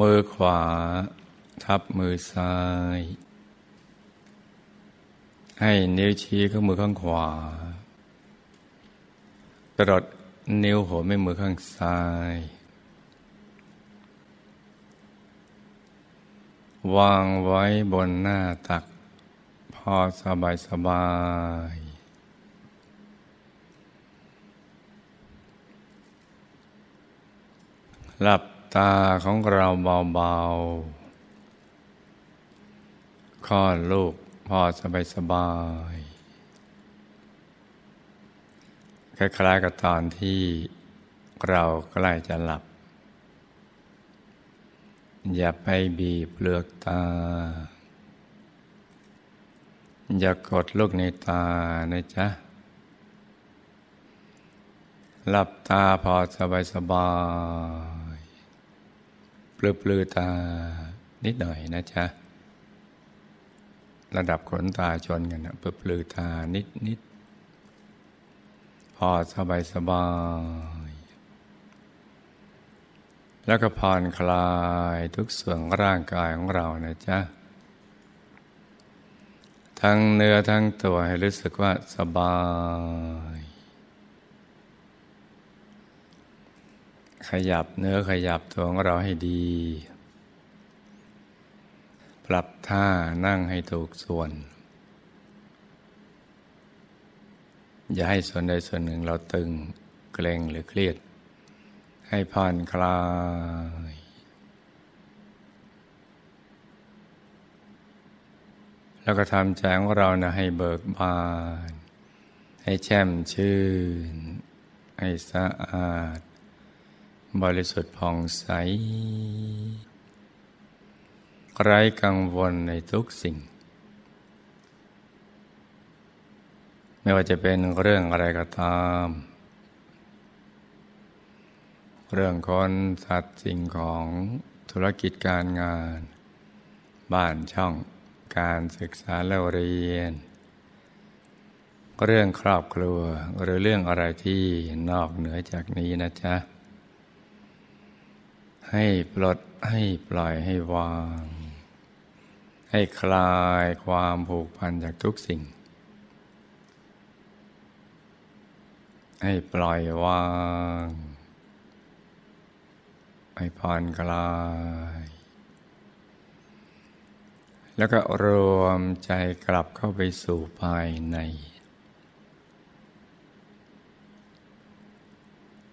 มือขวา ทับมือซ้าย ให้นิ้วชี้ข้างมือข้างขวากระดดนิ้วหัวแม่มือข้างซ้าย วางไว้บนหน้าตัก พอสบายสบายหลับ ตาของเราเบาๆคลอดลูกพอสบายสบายคล้ายๆกับตอนที่เราใกล้จะหลับ อย่าไปบีบเปลือกตา อย่ากดลูกในตานะจ๊ะ หลับตาพอสบายสบาย ปลือตานิดหน่อยนะจ๊ะ ระดับขนตาชนกันนะเปลือปลือตานิดนิดพอสบายสบาย แล้วก็ผ่อนคลายทุกส่วนร่างกายของเรานะจ๊ะ ทั้งเนื้อทั้งตัวให้รู้สึกว่าสบาย ขยับเนื้อขยับตัวของเราให้ดี ปรับท่านั่งให้ถูกส่วน อย่าให้ส่วนใดส่วนหนึ่งเราตึงเกร็งหรือเครียด ให้ผ่อนคลายแล้วก็ทำใจของเรานะให้เบิกบาน ให้แช่มชื่น ให้สะอาด บริสุทธิ์ผ่องใสไร้กังวลในทุกสิ่ง ไม่ว่าจะเป็นเรื่องอะไรก็ตาม เรื่องคนสัตว์สิ่งของธุรกิจการงาน บ้านช่องการศึกษาและเรียน เรื่องครอบครัวหรือเรื่องอะไรที่นอกเหนือจากนี้นะจ๊ะ ให้ปลดให้ปล่อยให้วาง ให้คลายความผูกพันจากทุกสิ่ง ให้ปล่อยวาง ให้ผ่อนคลาย แล้วก็รวมใจกลับเข้าไปสู่ภายใน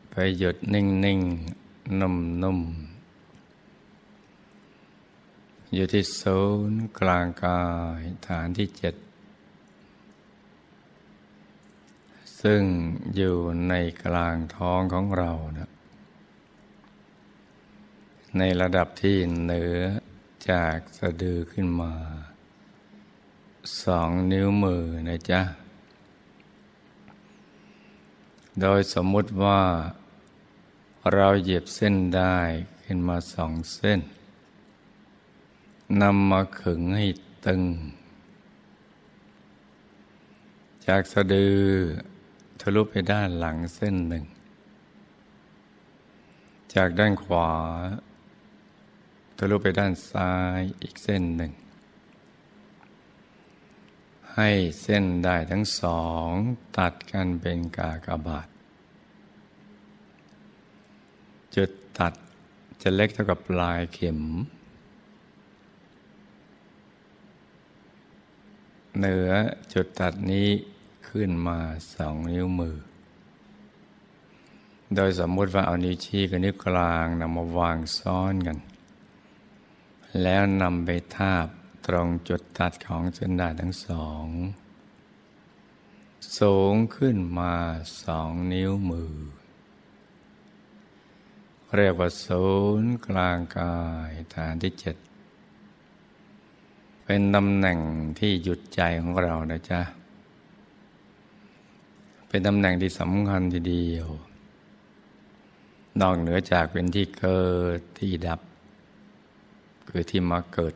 ไปหยุดนิ่งๆนุ่มๆ อยู่ที่ศูนย์กลางกายฐานที่เจ็ดซึ่งอยู่ในกลางท้องของเรานะในระดับที่เหนือจากสะดือขึ้นมาสองนิ้วมือนะจ๊ะ โดยสมมุติว่าเราเหยียบเส้นได้ขึ้นมาสองเส้น นำมาขึงให้ตึง จากสะดือทะลุไปด้านหลังเส้นหนึ่ง จากด้านขวาทะลุไปด้านซ้ายอีกเส้นหนึ่ง ให้เส้นได้ทั้งสอง ตัดกันเป็นกากบาท จุดตัดจะเล็กเท่ากับปลายเข็ม เหนือจุดตัดนี้ขึ้นมาสองนิ้วมือ โดยสมมุติว่าเอานิ้วชี้กับนิ้วกลางนำมาวางซ้อนกัน แล้วนำไปทาบตรงจุดตัดของเส้นด้ายทั้งสอง สูงขึ้นมาสองนิ้วมือ เรียกว่าศูนย์กลางกายฐานที่เจ็ด เป็นตำแหน่งที่หยุดใจของเรานะจ๊ะ เป็นตำแหน่งที่สำคัญทีเดียว นอกเหนือจากเป็นที่เกิดที่ดับ คือที่มาเกิด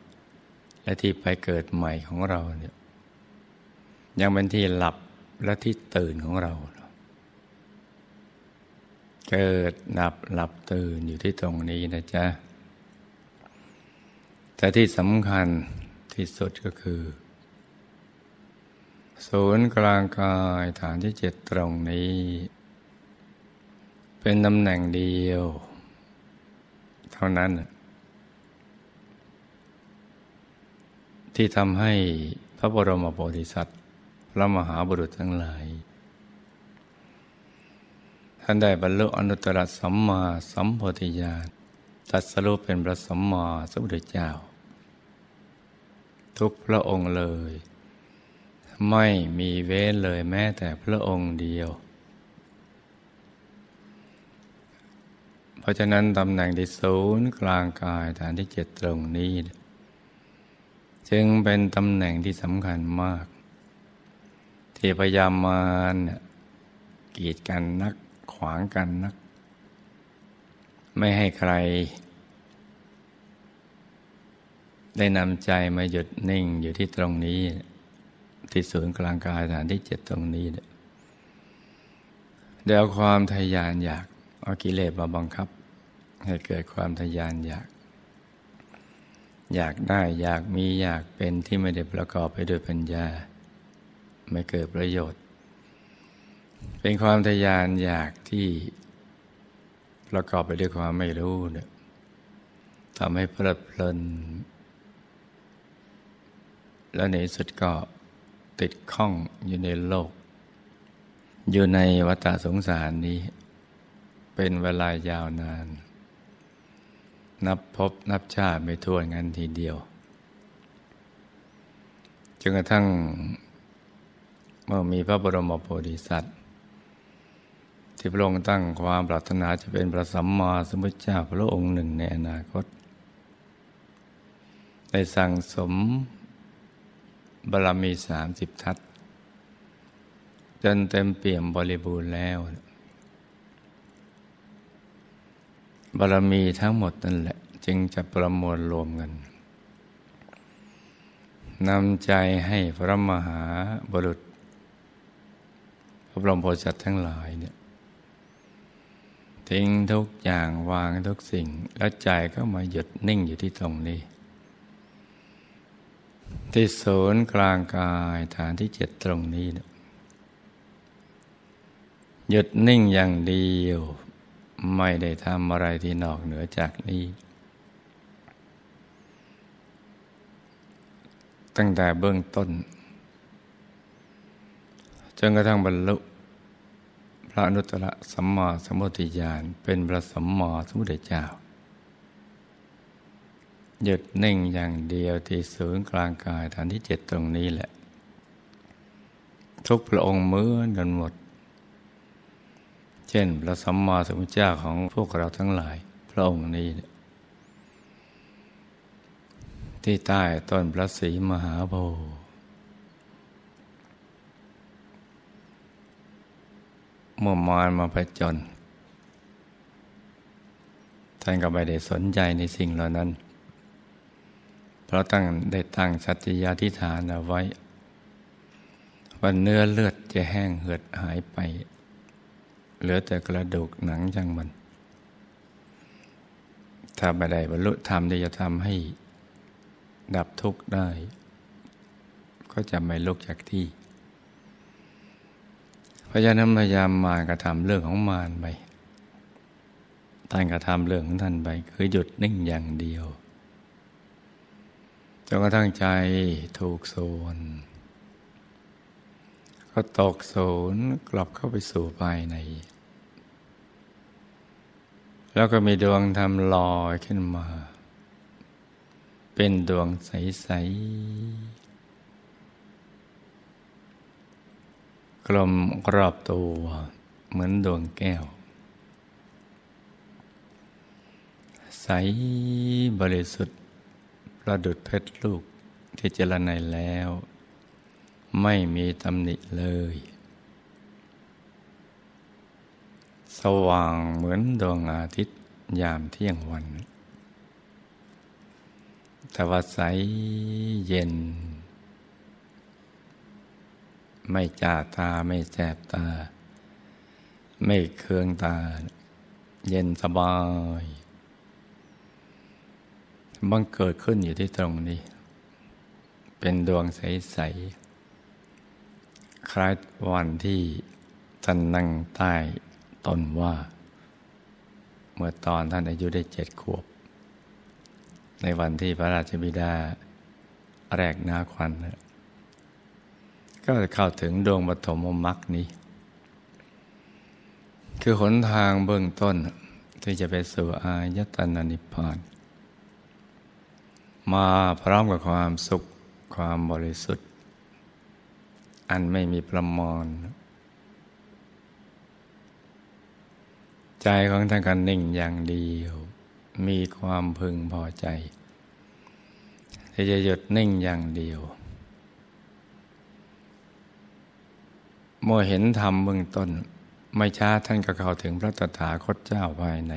และที่ไปเกิดใหม่ของเราเนี่ยยังเป็นที่หลับและที่ตื่นของเรา เกิดดับหลับตื่นอยู่ที่ตรงนี้นะจ๊ะ แต่ที่สำคัญ ที่สุดก็คือ ศูนย์กลางกายฐานที่เจ็ดตรงนี้ เป็นตำแหน่งเดียว เท่านั้น ที่ทำให้พระบรมโพธิสัตว์พระมหาบุรุษทั้งหลาย ท่านได้บรรลุอนุตตรสัมมาสัมโพธิญาณตัดสรุปเป็นพระสัมมาสัมพุทธเจ้า ทุกพระองค์เลย ไม่มีเว้นเลยแม้แต่พระองค์เดียว เพราะฉะนั้นตำแหน่งที่ศูนย์กลางกายฐานที่เจ็ดตรงนี้ จึงเป็นตำแหน่งที่สำคัญมาก ที่พยายามมารกีดกันนักขวางกันนัก ไม่ให้ใคร ได้นำใจมาหยุดนิ่งอยู่ที่ตรงนี้ ที่ศูนย์กลางกายฐานที่เจ็ดตรงนี้เดี๋ยวความทยานอยากเอากิเลสมาบังคับ ให้เกิดความทยานอยาก อยากได้อยากมีอยากเป็นที่ไม่ได้ประกอบไปด้วยปัญญา ไม่เกิดประโยชน์ เป็นความทยานอยากที่ประกอบไปด้วยความไม่รู้เนี่ยทำให้เพลิดเพลิน แล้วในสุดก็ติดข้องอยู่ในโลก อยู่ในวัฏสงสารนี้ เป็นเวลายาวนาน นับพบนับชาติไม่ทั่วงันทีเดียวจนกระทั่งเมื่อมีพระบรมโพธิสัตว์ ที่พระองค์ตั้งความปรารถนาจะเป็นพระสัมมาสัมพุทธเจ้าพระองค์หนึ่งในอนาคต ได้สั่งสม บารมีสามสิบทัศจนเต็มเปี่ยมบริบูรณ์แล้วบารมีทั้งหมดนั่นแหละ จึงจะประมวลรวมกันนำใจให้พระมหาบุรุษ พระบรมโพธิสัตว์ทั้งหลายเนี่ยทิ้งทุกอย่างวางทุกสิ่ง แล้วใจก็มาหยุดนิ่งอยู่ที่ตรงนี้ ที่ศูนย์กลางกายฐานที่เจ็ดตรงนี้นหยุดนิ่งอย่างเดียว ไม่ได้ทำอะไรที่นอกเหนือจากนี้ ตั้งแต่เบื้องต้น จนกระทั่งบรรลุพระนุตตรสัมมาสัมพุทธญาณเป็นพระสัมมาสัมพุทธเจ้า หยุดนิ่งอย่างเดียวที่ศูนย์กลางกายฐานที่เจ็ดตรงนี้แหละ ทุกพระองค์เหมือนกันหมด เช่นพระสัมมาสัมพุทธเจ้าของพวกเราทั้งหลาย พระองค์นี้ ที่ใต้ต้นพระศรีมหาโพธิ์เมื่อมารมาผจญท่านก็ไม่ได้สนใจในสิ่งเหล่านั้น ราะตั้งได้ตั้งสัจยาธิฐานเอาไว้ ว่าเนื้อเลือดจะแห้งเหือดหายไป เหลือแต่กระดูกหนังจังมัน ถ้าไม่ได้บรรลุธรรมที่จะทำให้ดับทุกข์ได้ ก็จะไม่ลุกจากที่พระยานั้นพยายามมารกระทำเรื่องของมารไปท่านกระทำเรื่องของท่านไปคือหยุดนิ่งอย่างเดียว นกระทั่งใจถูกโซนก็ตกโซนกลับเข้าไปสู่ภายใน แล้วก็มีดวงธรรมลอยขึ้นมา เป็นดวงใส ๆ กลมรอบตัวเหมือนดวงแก้ว ใสบริสุทธิ์ ประดุดเพชรลูกที่เจรไนแล้ว ไม่มีตำหนิเลย สว่างเหมือนดวงอาทิตย์ยามเที่ยงวันแต่ว่าใสเย็น ไม่จ้าตาไม่แสบตา ไม่เคืองตา เย็นสบาย บังเกิดขึ้นอยู่ที่ตรงนี้ เป็นดวงใส ๆ คล้ายวันที่ท่านนั่งใต้ต้นว่า เมื่อตอนท่านอายุได้เจ็ดขวบ ในวันที่พระราชบิดาแรกนาควัน ก็จะเข้าถึงดวงปฐมมรรคนี้ คือหนทางเบื้องต้นที่จะไปสู่อายตนะนิพพาน มาพร้อมกับความสุขความบริสุทธิ์ อันไม่มีประมอนใจของท่านกันนิ่งอย่างเดียว มีความพึงพอใจ ที่จะหยุดนิ่งอย่างเดียวเมื่อเห็นธรรมเบื้องต้น ไม่ช้าท่านก็เข้าถึงพระตถาคตเจ้าภายใน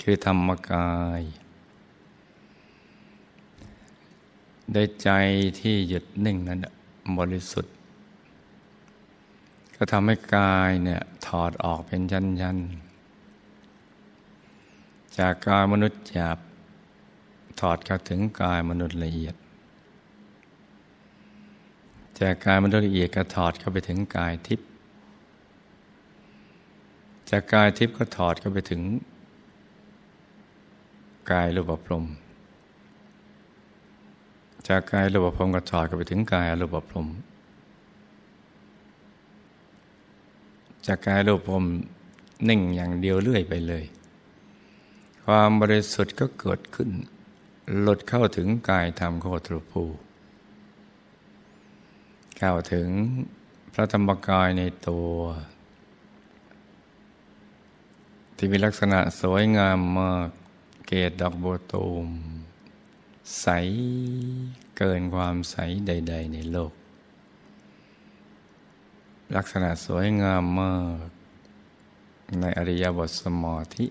คือธรรมกาย โดยใจที่หยุดนิ่งนั้นบริสุทธิ์ ก็ทำให้กายเนี่ยถอดออกเป็นยันยันจากกายมนุษย์หยาบถอดเข้าถึงกายมนุษย์ละเอียด จากกายมนุษย์ละเอียดก็ถอดเข้าไปถึงกายทิพย์จากกายทิพย์ก็ถอดเข้าไปถึง กายรูปปรม จากกายรูปพรมก็ถอกันไปถึงกายรูปพรมจากกายรูปพรมนิ่งอย่างเดียวเรื่อยไปเลย ความบริสุทธิ์ก็เกิดขึ้น หลุดเข้าถึงกายธรรมโคตรภูเข้าถึงพระธรรมกายในตัว ที่มีลักษณะสวยงามมากเกตดอกบัวตูม ใสเกินความใสใด ๆ ในโลก ลักษณะสวยงามมาก ในอริยบทสมธิ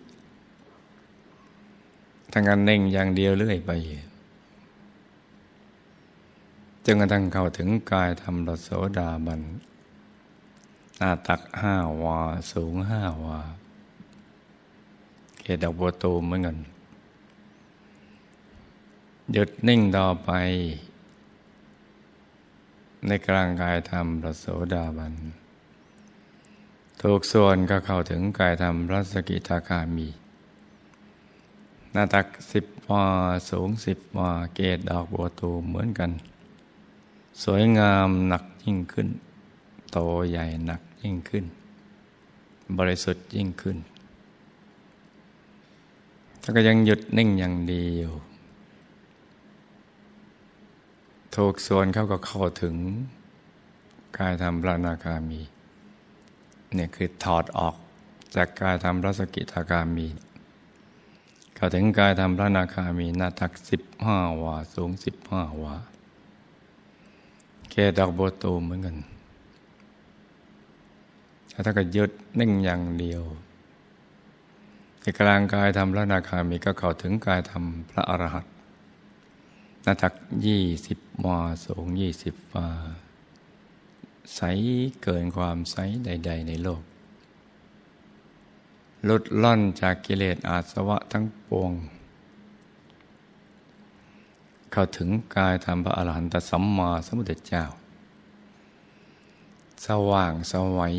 ทั้งการเน่งอย่างเดียวเรื่อยไปจนกระทั่งเข้าถึงกายธรรมรสโสดาบันหน้าตักห้าวา สูงห้าวาเกดดอกบัวตูมเหมือนกัน หยุดนิ่งต่อไป ในกลางกายธรรมพระโสดาบัน ถูกส่วนก็เข้าถึงกายธรรมพระสกิทาคามี หน้าตักสิบวาสูงสิบวาเกตดอกบัวตูเหมือนกัน สวยงามหนักยิ่งขึ้น โตใหญ่หนักยิ่งขึ้น บริสุทธิ์ยิ่งขึ้นถ้าก็ยังหยุดนิ่งอย่างเดียว ถูกส่วนเขาก็เข้าถึงกายธรรมพระนาคามีเนี่ยคือถอดออกจากกายธรรมพระสกิทาคามีเข้าถึงกายธรรมพระนาคามีหน้าตักสิบห้าวาสูงสิบห้าวาแค่ดอกโบตูมเหมือนกันถ้าก็ยึดนิ่งอย่างเดียวในกลางกายธรรมพระนาคามีก็เข้าถึงกายธรรมพระอรหันต น้าตักยี่สิบวาสูงยี่สิบวาใสเกินความใสใด ๆ ในโลก หลุดล่อนจากกิเลสอาสวะทั้งปวง เข้าถึงกายธรรมพระอรหันตสัมมาสัมพุทธเจ้า สว่างสวัย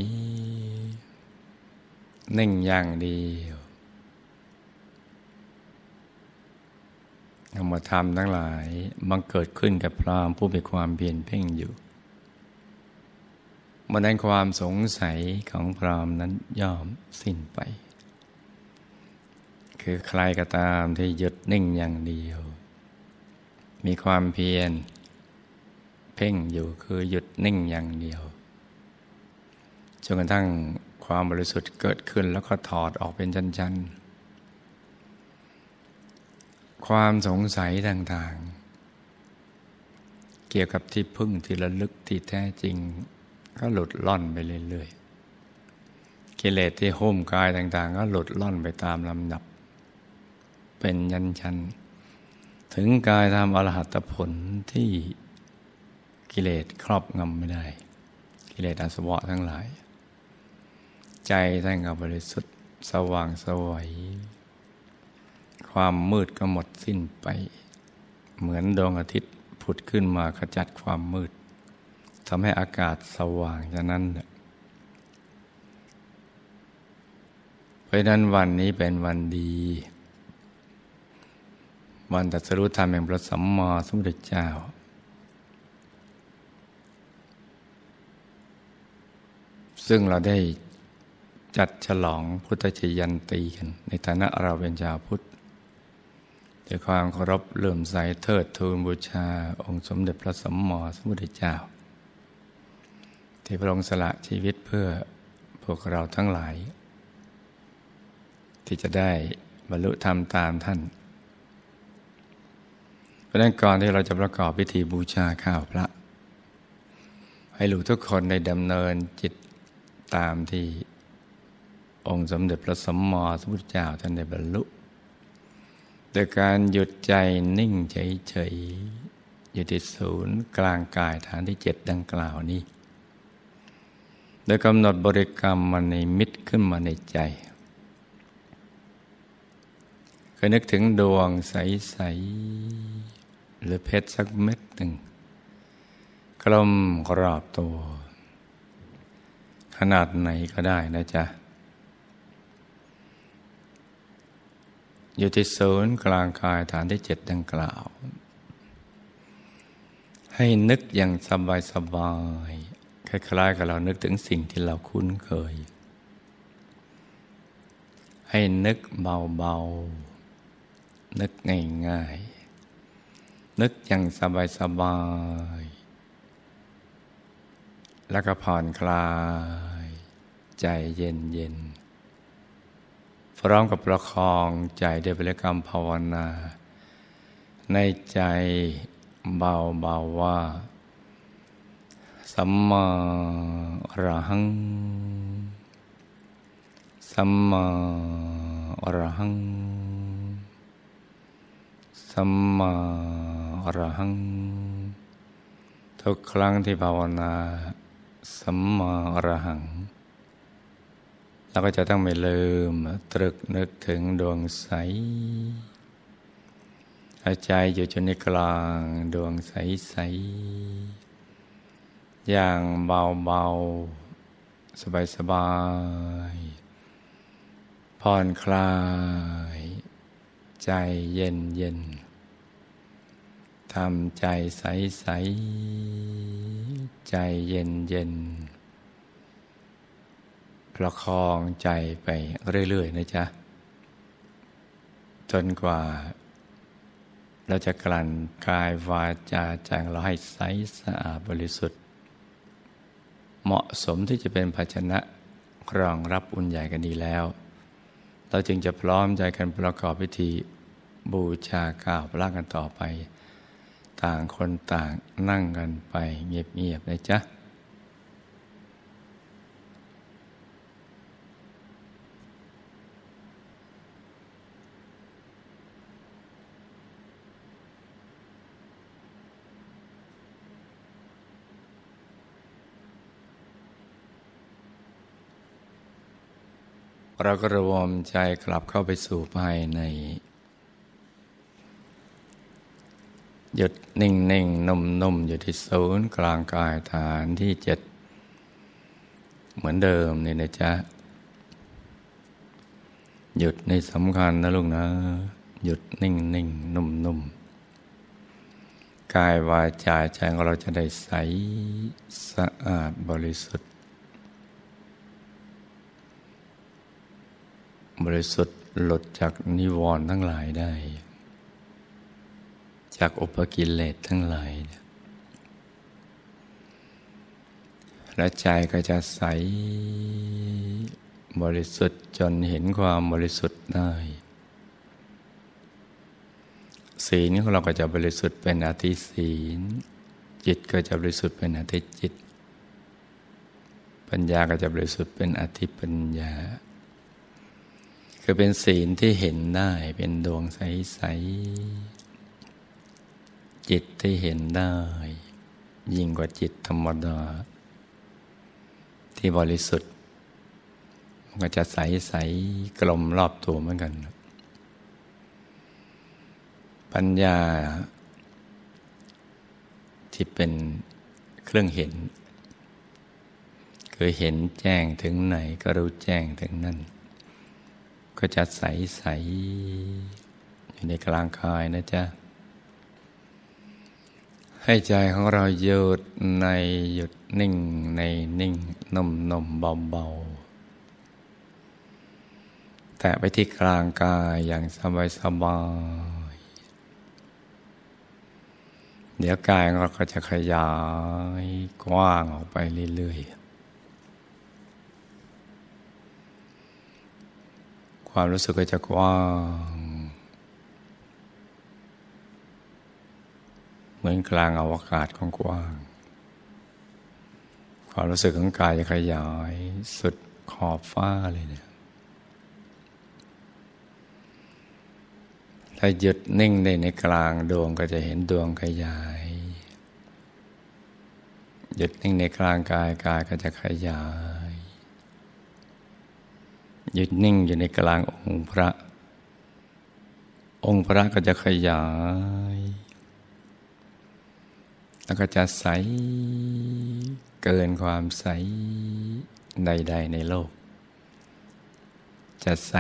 นิ่งอย่างเดียว ธรรมธรรมทั้งหลายบังเกิดขึ้นกับพรามผู้มีความเพียรเพ่งอยู่มื่อนั้นความสงสัยของพรามนั้นย่อมสิ้นไป คือใครก็ตามที่หยุดนิ่งอย่างเดียว มีความเพียร เพ่งอยู่คือหยุดนิ่งอย่างเดียวจนกระทั่งความบริสุทธิ์เกิดขึ้นแล้วก็ถอดออกเป็นชั้นๆ ความสงสัยต่างๆ เกี่ยวกับที่พึ่งที่ระลึกที่แท้จริง ก็หลุดล่อนไปเรื่อยๆกิเลสที่หุ้มกายต่างๆ ก็หลุดล่อนไปตามลำดับ เป็นยันชันถึงกายทำอรหัตผลที่กิเลสครอบงำไม่ได้ กิเลสอาสวะทั้งหลาย ใจท่านก็บริสุทธิ์สว่างสวัย ความมืดก็หมดสิ้นไป เหมือนดวงอาทิตย์ผุดขึ้นมาขจัดความมืดทำให้อากาศสว่างฉะนั้นเพราะนั้นวันนี้เป็นวันดี วันตัสรุธรรมแห่งพระสัมมาสัมพุทธเจ้า ซึ่งเราได้จัดฉลองพุทธชยันตีกัน ในฐานะเราเป็นชาวพุทธ ด้วยความเคารพเลื่อมใสเทิดทูนบูชา องค์สมเด็จพระสัมมาสัมพุทธเจ้า ที่พระองค์สละชีวิตเพื่อพวกเราทั้งหลาย ที่จะได้บรรลุธรรมตามท่านเพราะนั้นก่อนที่เราจะประกอบพิธีบูชาข้าวพระ ให้ลูกทุกคนได้ดำเนินจิตตามที่องค์สมเด็จพระสัมมาสัมพุทธเจ้าท่านได้บรรลุ โดยการหยุดใจนิ่งเฉยๆอยู่ที่ศูนย์กลางกายฐานที่เจ็ดดังกล่าวนี้ โดยกำหนดบริกรรมมันในมิตรขึ้นมาในใจก็นึกถึงดวงใส ๆ หรือเพชรสักเม็ดหนึ่ง กลมกรอบตัว ขนาดไหนก็ได้นะจ๊ะ อยู่ที่ศูนย์กลางกายฐานที่เจ็ดดังกล่าว ให้นึกอย่างสบายสบายคล้ายๆกับเรานึกถึงสิ่งที่เราคุ้นเคย ให้นึกเบาๆ นึกง่ายๆ นึกอย่างสบายสบายแล้วก็ผ่อนคลาย ใจเย็นเย็น ร้อมกับประคองใจด้วยบริกรรมภาวนา ในใจเบาๆว่า สัมมาอรหัง สัมมาอรหัง สัมมาอรหัง ทุกครั้งที่ภาวนา สัมมาอรหัง เราก็จะต้องไม่ลืมตรึกนึกถึงดวงใสใจอยู่จนในกลางดวงใสใสอย่างเบาเบาสบายสบายผ่อนคลาย ใจเย็นเย็นทำใจใสใสใจเย็นเย็น ประคองใจไปเรื่อย ๆ นะจ๊ะ จนกว่า เราจะกลั่นกายวาจาใจของเราให้ใสสะอาดบริสุทธิ์ เหมาะสมที่จะเป็นภาชนะรองรับอุ่นใหญ่กันดีแล้ว เราจึงจะพร้อมใจกันประกอบพิธีบูชากราบลากันต่อไป ต่างคนต่างนั่งกันไปเงียบๆนะจ๊ะ เราก็รวมใจกลับเข้าไปสู่ภายใน หยุดนิ่งนิ่งนุ่มนุ่มอยู่ที่ศูนย์กลางกายฐานที่เจ็ด เหมือนเดิมนี่นะจ๊ะ หยุดในสำคัญนะลูกนะ หยุดนิ่งนิ่งนุ่มนุ่มกายวาจาใจของเราจะได้ใสสะอาดบริสุทธิ์ บริสุทธิ์หลุดจากนิวรณ์ทั้งหลายได้ จากอุปกิเลสทั้งหลาย และใจก็จะใสบริสุทธิ์จนเห็นความบริสุทธิ์ได้ศีลของเราก็จะบริสุทธิ์เป็นอธิศีล จิตก็จะบริสุทธิ์เป็นอธิจิต ปัญญาก็จะบริสุทธิ์เป็นอธิปัญญา คือเป็นศีลที่เห็นได้เป็นดวงใส ๆ จิตที่เห็นได้ ยิ่งกว่าจิตธรรมดา ที่บริสุทธิ์มันก็จะใสๆกลมรอบตัวเหมือนกัน ปัญญา ที่เป็นเครื่องเห็น คือเห็นแจ้งถึงไหนก็รู้แจ้งถึงนั่น ก็จะใสใสอยู่ในกลางกายนะจ๊ะ ให้ใจของเราหยุดในหยุดนิ่งในนิ่งนุ่มนุ่มเบาเบาแต่ไปที่กลางกายอย่างสบายสบายเดี๋ยวกายของเราก็จะขยายกว้างออกไปเรื่อยๆ ความรู้สึกก็จะกว้าง เหมือนกลางอวกาศกว้างความรู้สึกของกายจะขยาย สุดขอบฟ้าเลยเนี่ยถ้าหยุดนิ่งได้ในกลางดวงก็จะเห็นดวงขยาย หยุดนิ่งในกลางกายกายก็จะขยาย ยุดนิ่งอยู่ในกลางองค์พระ องค์พระก็จะขยาย แล้วก็จะใสเกินความใสใด ๆ ในโลก จะใส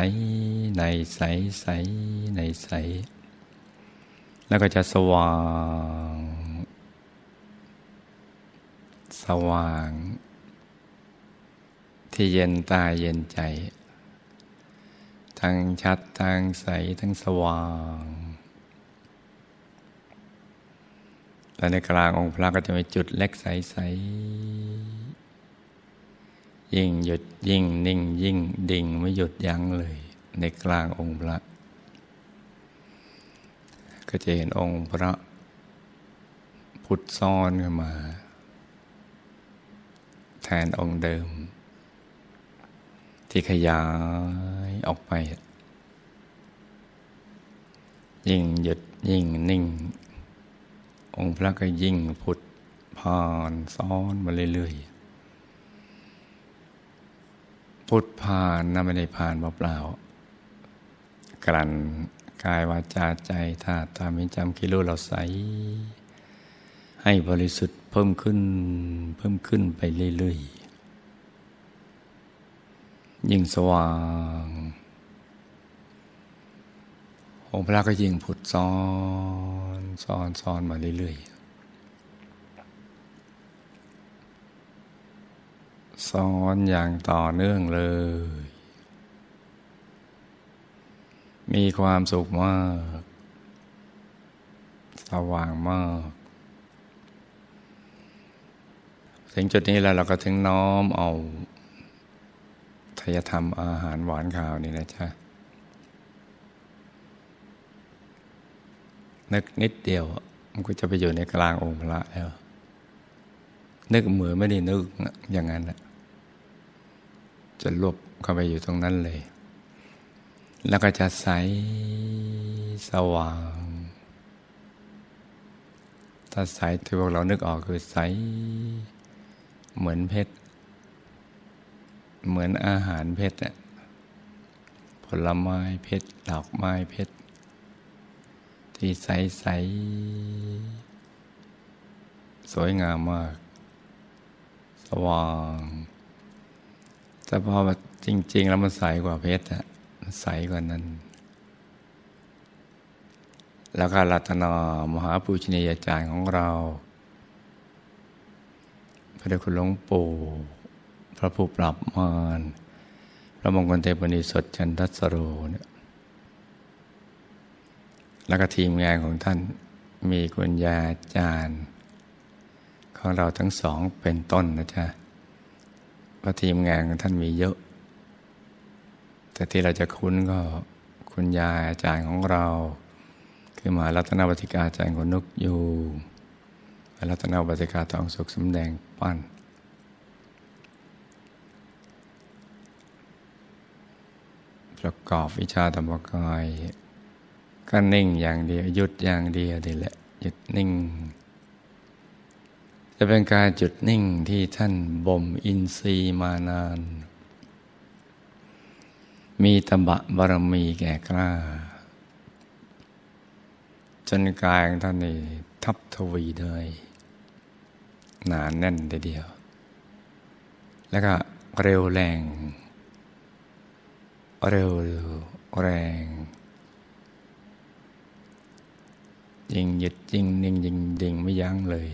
ในใสใสในใส แล้วก็จะสว่าง สว่างที่เย็นตาเย็นใจ ทั้งชัดทั้งใสทั้งสว่าง และในกลางองค์พระก็จะมีจุดเล็กใสยิ่งหยุดยิ่งนิ่งยิ่งดิ่งไม่หยุดยั้งเลย ในกลางองค์พระ ก็จะเห็นองค์พระ พุทธซ้อนขึ้นมา แทนองค์เดิม ที่ขยายออกไป ยิ่งหยุดยิ่งนิ่ง องค์พระก็ยิ่งพุทธผ่านซ้อนมาเรื่อยๆพุทธผ่านนะไม่ได้ผ่านเปล่าๆกลั่นกายวาจาใจธาตุตามิจำกิโลเราใส ให้บริสุทธิ์เพิ่มขึ้นเพิ่มขึ้นไปเรื่อยๆ ยิ่งสว่าง องค์พระก็ยิ่งผุดซ้อนซ้อนซ้อนมาเรื่อยๆสอนอย่างต่อเนื่องเลย มีความสุขมาก สว่างมากถึงจุดนี้แล้วเราก็ถึงน้อมเอา ยธรรมอาหารหวานข่าวนี่นะจ๊ะนึกนิดเดียว มันก็จะไปอยู่ในกลางองค์พระแล้วนึกเหมือนไม่ได้นึกอย่างนั้นแหละจะรวบเข้าไปอยู่ตรงนั้นเลย แล้วก็จะใสสว่าง ถ้าใสที่พวกเรานึกออกคือใสเหมือนเพชร เหมือนอาหารเพชรผลไม้เพชรดอกไม้เพชรที่ใสใสสวยงามมาก สว่าง แต่พอจริง ๆ แล้วมันใสกว่าเพชรอะใสกว่านั้น แล้วก็รัตนามหาปูชนียาจารย์ของเราพระเดชคุณหลวงปู่ พระผู้ปรับมารพระมงคลเทพนิสดจันทัสโรเนี่ยแล้วก็ทีมงานของท่านมีคุณยาจารย์ของเราทั้งสองเป็นต้นนะจ๊ะราะทีมงานของท่านมีเยอะ แต่ที่เราจะคุ้นก็คุณยาอาจารย์ของเรา คือมหารัตนวัติกาจารย์คนนุกอยู่มหารัตนวัติกาทองสุขสำแดงปั้น ประกอบวิชาธรรมกายก็นิ่งอย่างเดียวหยุดอย่างเดียวนี่แหละหยุดนิ่ง จะเป็นการจุดนิ่งที่ท่านบ่มอินทรีย์มานาน มีตบะบารมีแก่กล้า จนกายของท่านนี่ทับทวีเลยหนานแน่นทีเดียว แล้วก็เร็วแรง เร็วแรง ยิงหยุดยิงนิ่งยิงดิ่งไม่ยั้งเลย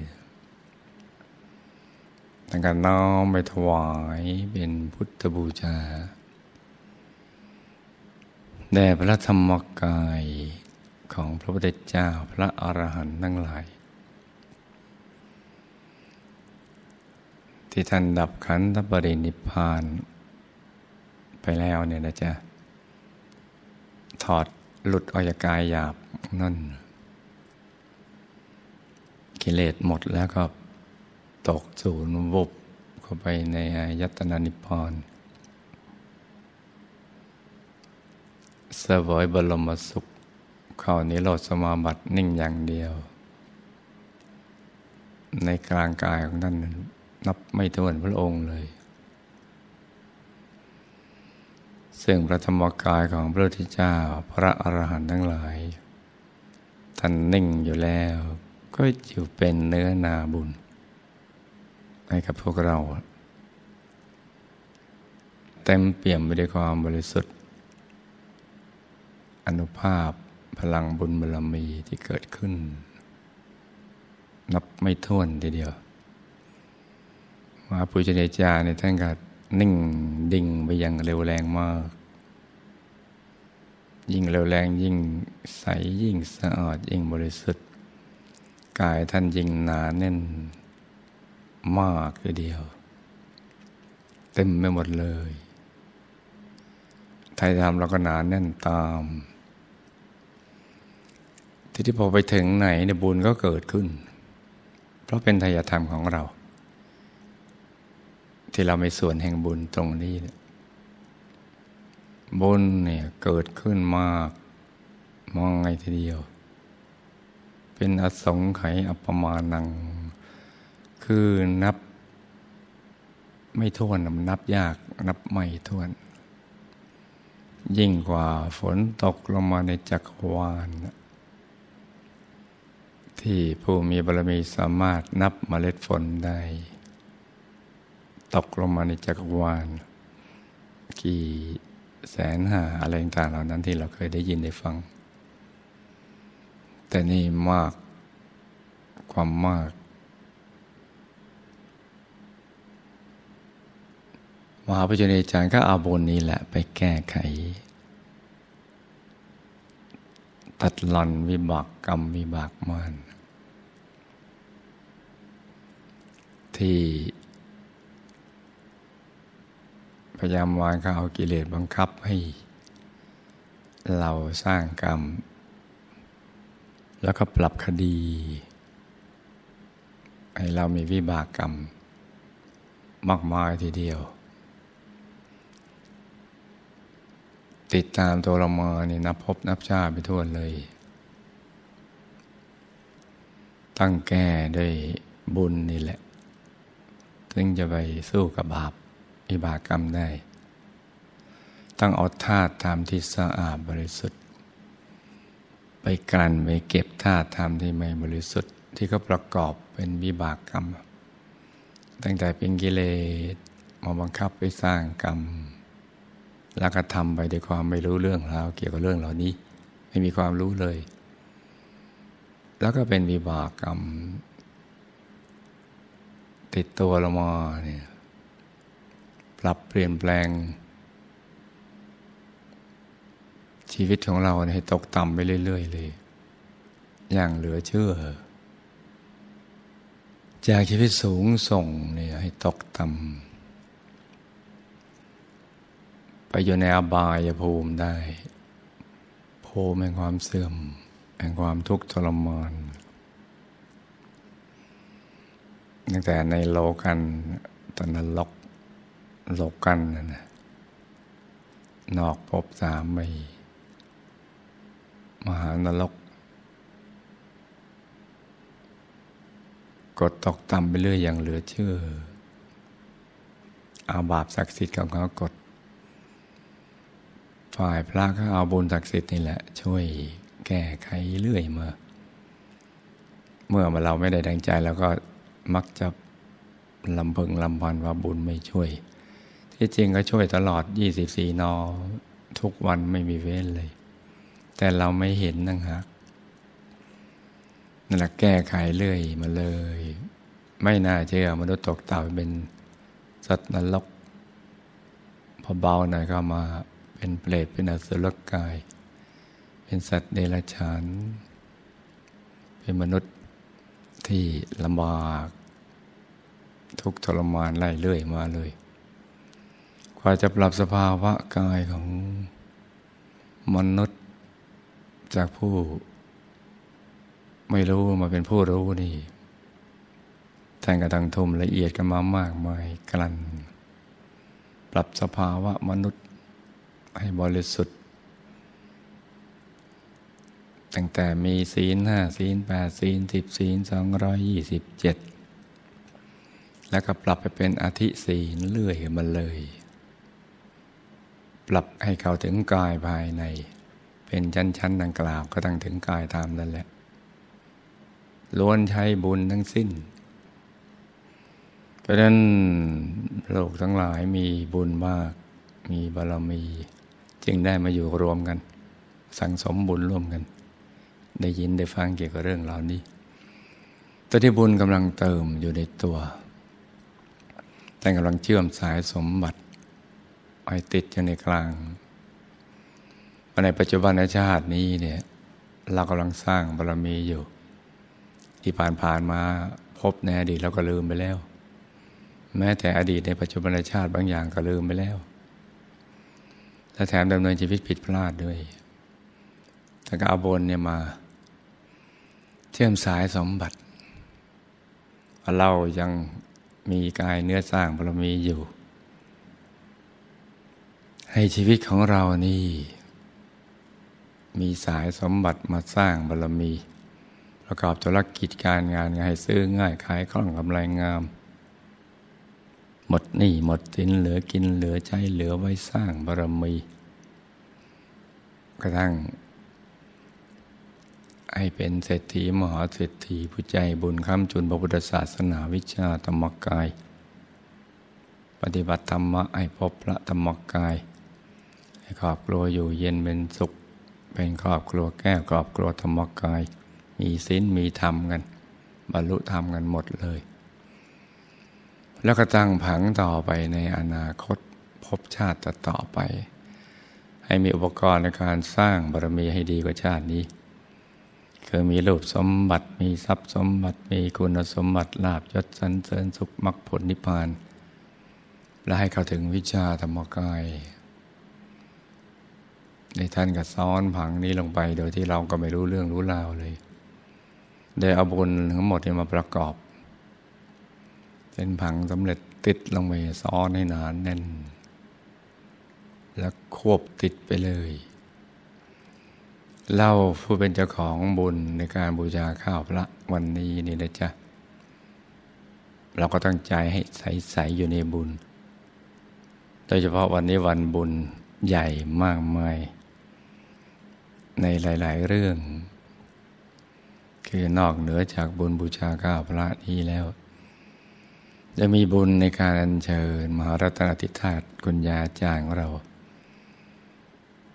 ตั้งแต่น้อมไปถวายเป็นพุทธบูชาแด่พระธรรมกายของพระพุทธเจ้าพระอรหันต์ทั้งหลาย ที่ท่านดับขันธปรินิพพาน ไปแล้วเนี่ยนะจ๊ะถอดหลุดออกจากกายหยาบนั่น กิเลสหมดแล้วก็ตกสู่นวุบเข้าไปในอายตนานิพพานเสวยบรมสุข เข้านิโรธสมาบัตินิ่งอย่างเดียว ในกลางกายของท่านนับไม่ถ้วนพระองค์เลย ซึ่งพระธรรมกายของพระพุทธเจ้าพระอรหันต์ทั้งหลาย ท่านนิ่งอยู่แล้ว ก็อยู่เป็นเนื้อนาบุญ ให้กับพวกเรา เต็มเปี่ยมไปด้วยความบริสุทธิ์ อนุภาพพลังบุญบารมีที่เกิดขึ้น นับไม่ถ้วนทีเดียว มาปุจเนจาในท่านก็ นิ่งดิ่งไปอย่างเร็วแรงมาก ยิ่งเร็วแรงยิ่งใสยิ่งสะอาดยิ่งบริสุทธิ์กายท่านยิ่งหนาแน่น มากทีเดียว เต็มไม่หมดเลยไทยทำเราก็หนาแน่นตาม ที่ที่พอไปถึงไหนเนี่ยบุญก็เกิดขึ้น เพราะเป็นทายธรรมของเรา ที่เราไม่ส่วนแห่งบุญตรงนี้ บุญเนี่ยเกิดขึ้นมากมองไงทีเดียว เป็นอสงไขยอัปมาณัง คือนับ ไม่ท้วนนับยากนับไม่ท้วน ยิ่งกว่าฝนตกลงมาในจักรวาลที่ผู้มีบารมีสามารถนับมเมล็ดฝนได้ ตกลงมาในจักรวาล กี่แสนหาอะไรต่างๆเหล่านั้นที่เราเคยได้ยินได้ฟัง แต่นี่มากความมาก มหาปัจจุบันจารย์ก็เอาบนนี้แหละไปแก้ไข ตัดหล่อนวิบากกรรมวิบากมานที่ พยายามวางเขาเอากิเลสบังคับให้เราสร้างกรรม แล้วก็ปรับคดี ให้เรามีวิบากกรรม มากมายทีเดียว ติดตามตัวเรามานี่นับพบนับชาไปทั่วเลย ตั้งแก้ด้วยบุญนี่แหละ ถึงจะไปสู้กับบาป วิบากกรรมได้ ต้องเอาธาตุตามที่สะอาดบริสุทธิ์ ไปกลั่นไปเก็บธาตุธรรมที่ไม่บริสุทธิ์ ที่เขาประกอบเป็นวิบากกรรม ตั้งแต่เป็นกิเลสมาบังคับไปสร้างกรรม แล้วก็ทำไปด้วยความไม่รู้เรื่องราวเกี่ยวกับเรื่องเหล่านี้ ไม่มีความรู้เลย แล้วก็เป็นวิบากกรรมติดตัวเรามาเนี่ย ปรับเปลี่ยนแปลง ชีวิตของเราให้ตกต่ำไปเรื่อยๆเลย อย่างเหลือเชื่อ จากชีวิตสูงส่งเนี่ยให้ตกต่ำไปอยู่ในอบายภูมิได้ ภูมิแห่งความเสื่อมแห่งความทุกข์ทรมานตั้งแต่ในโลกันตอนนรก โลกันนะนะนอกภพสามมีมหานรก กดตกต่ำไปเรื่อยอย่างเหลือเชื่อ เอาบาปศักดิ์สิทธิ์ของเขากด ฝ่ายพระก็เอาบุญศักดิ์สิทธิ์นี่แหละ ช่วยแก้ไขเรื่อยมา เมื่อเราไม่ได้ดังใจแล้วก็มักจะลำพึงลำพันว่าบุญไม่ช่วย ที่จริงก็ช่วยตลอด 24 นอ ทุกวันไม่มีเว้นเลย แต่เราไม่เห็นนั่งหักนั่นแหละแก้ไขเรื่อยมาเลย ไม่น่าเชื่อมนุษย์ตกเต่าเป็นสัตว์นรกพอเบาหน่อยก็มาเป็นเปรตเป็นอสุรกาย เป็นสัตว์เดรัจฉาน เป็นมนุษย์ที่ลำบาก ทุกทรมานไล่เลื่อยมาเลย กว่าจะปรับสภาวะกายของมนุษย์จากผู้ ไม่รู้มาเป็นผู้รู้นี่แต่งกระทังทุมละเอียดกันมามากมายกลันปรับสภาวะมนุษย์ให้บริสุทธิ์ ตั้งแต่มีศีลห้าศีลแปดศีลสิบศีลสองร้อยยี่สิบเจ็ดแล้วก็ปรับไปเป็นอธิศีลเลื่อยมาเลย ปรับให้เข้าถึงกายภายใน เป็นชั้นๆดังกล่าวก็ตั้งถึงกายตามนั่นแหละล้วนใช้บุญทั้งสิ้น เพราะนั้นโลกทั้งหลายมีบุญมาก มีบารมี จึงได้มาอยู่รวมกัน สังสมบุญร่วมกัน ได้ยินได้ฟังเกี่ยวกับเรื่องเหล่านี้ตัวที่บุญกำลังเติมอยู่ในตัว แต่กำลังเชื่อมสายสมบัติ ไปติดอยู่ในกลางในปัจจุบันในชาตินี้เนี่ยเรากำลังสร้างบารมีอยู่ ที่ผ่านผ่านมาพบในอดีตเราก็ลืมไปแล้ว แม้แต่อดีตในปัจจุบันชาติบางอย่างก็ลืมไปแล้วและแถมดำเนินชีวิตผิดพลาดด้วยแต่ก็เอาบนเนี่ยมา เชื่อมสายสมบัติเรายังมีกายเนื้อสร้างบารมีอยู่ ให้ชีวิตของเรานี่ มีสายสมบัติมาสร้างบารมี ประกอบธุรกิจการงานง่ายซื้อง่ายขายคล่องกำไรงาม หมดหนี้หมดสินเหลือกินเหลือใช้เหลือไว้สร้างบารมี กระทั่ง ให้เป็นเศรษฐีมหาเศรษฐีผู้ใจบุญค้ำจุนพระพุทธศาสนาวิชาธรรมกาย ปฏิบัติธรรมะให้พบพระธรรมกาย ครอบครัวอยู่เย็นเป็นสุข เป็นครอบครัวแก้วครอบครัวธรรมกาย มีศีลมีธรรมกันบรรลุธรรมกันหมดเลย แล้วก็ตั้งผังต่อไปในอนาคตพบชาติต่อไป ให้มีอุปกรณ์ในการสร้างบารมีให้ดีกว่าชาตินี้คือมีรูปสมบัติมีทรัพย์สมบัติมีคุณสมบัติลาบยศสันเสริญสุขมรรคผลนิพพาน และให้เข้าถึงวิชาธรรมกาย ในท่านก็ซ้อนผังนี้ลงไป โดยที่เราก็ไม่รู้เรื่องรู้ราวเลย ได้เอาบุญทั้งหมดมาประกอบ เป็นผังสำเร็จติดลงไปซ้อนให้หนานแน่น แล้วควบติดไปเลยเล่าผู้เป็นเจ้าของบุญในการบูชาข้าวพระวันนี้นี่นะจ๊ะ เราก็ตั้งใจให้ใสๆอยู่ในบุญ โดยเฉพาะวันนี้วันบุญใหญ่มากมาย ในหลาย ๆ เรื่อง คือนอกเหนือจากบุญบูชาข้าพระนี้แล้ว จะมีบุญในการอัญเชิญ มหารัตนติธาตุกุญญาจารย์ของเรา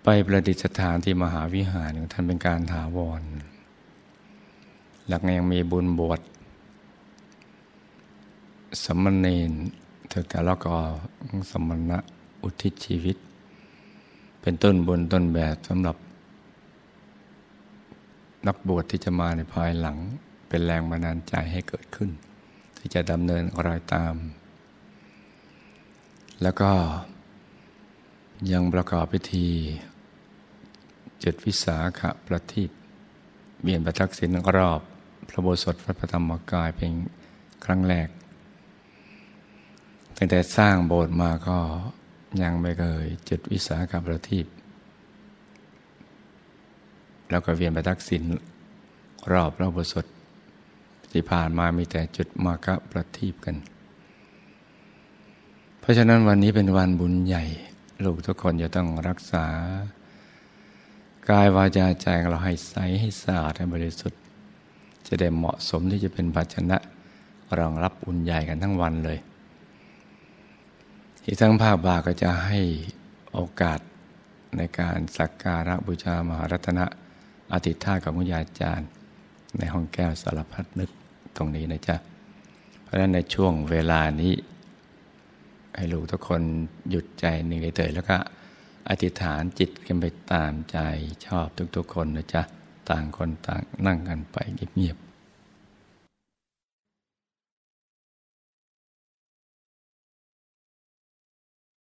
ไปประดิษฐานที่มหาวิหารของท่านเป็นการถาวร หลักยังมีบุญบวชสมณเณรเถิดแต่ละก็สมณะอุทิศชีวิต เป็นต้นบุญต้นแบบสำหรับ นักบวชที่จะมาในภายหลัง เป็นแรงบันดาลใจให้เกิดขึ้น ที่จะดำเนินรอยตาม แล้วก็ยังประกอบพิธีเจุดวิสาขะประทีปเวียนประทักษิณรอบ พระโบสถพระธรรมกายเป็นครั้งแรก ตั้งแต่สร้างโบสถ์มาก็ยังไม่เคยจุดวิสาขประทีป แล้วก็เวียนประทักษิณรอบระโบสถที่ผ่านมามีแต่จุดมาคะประทีปกัน เพราะฉะนั้นวันนี้เป็นวันบุญใหญ่ ลูกทุกคนจะต้องรักษา กายวาจาใจของเราให้ใสให้สะอาดให้บริสุทธิ์ จะได้เหมาะสมที่จะเป็นภาชนะรองรับบุญใหญ่กันทั้งวันเลย ที่ทั้งภาคบาก็จะให้โอกาสในการสักการะบูชามหารัตนะ อธิษฐานกับมุญาจารย์ ในห้องแก้วสารพัดนึกตรงนี้นะจ๊ะ เพราะฉะนั้นในช่วงเวลานี้ ให้ลูกทุกคนหยุดใจหนึ่งเฉยแล้วก็อธิษฐานจิตกันไปตามใจชอบทุกๆคนนะจ๊ะ ต่างคนต่างนั่งกันไปเงียบๆ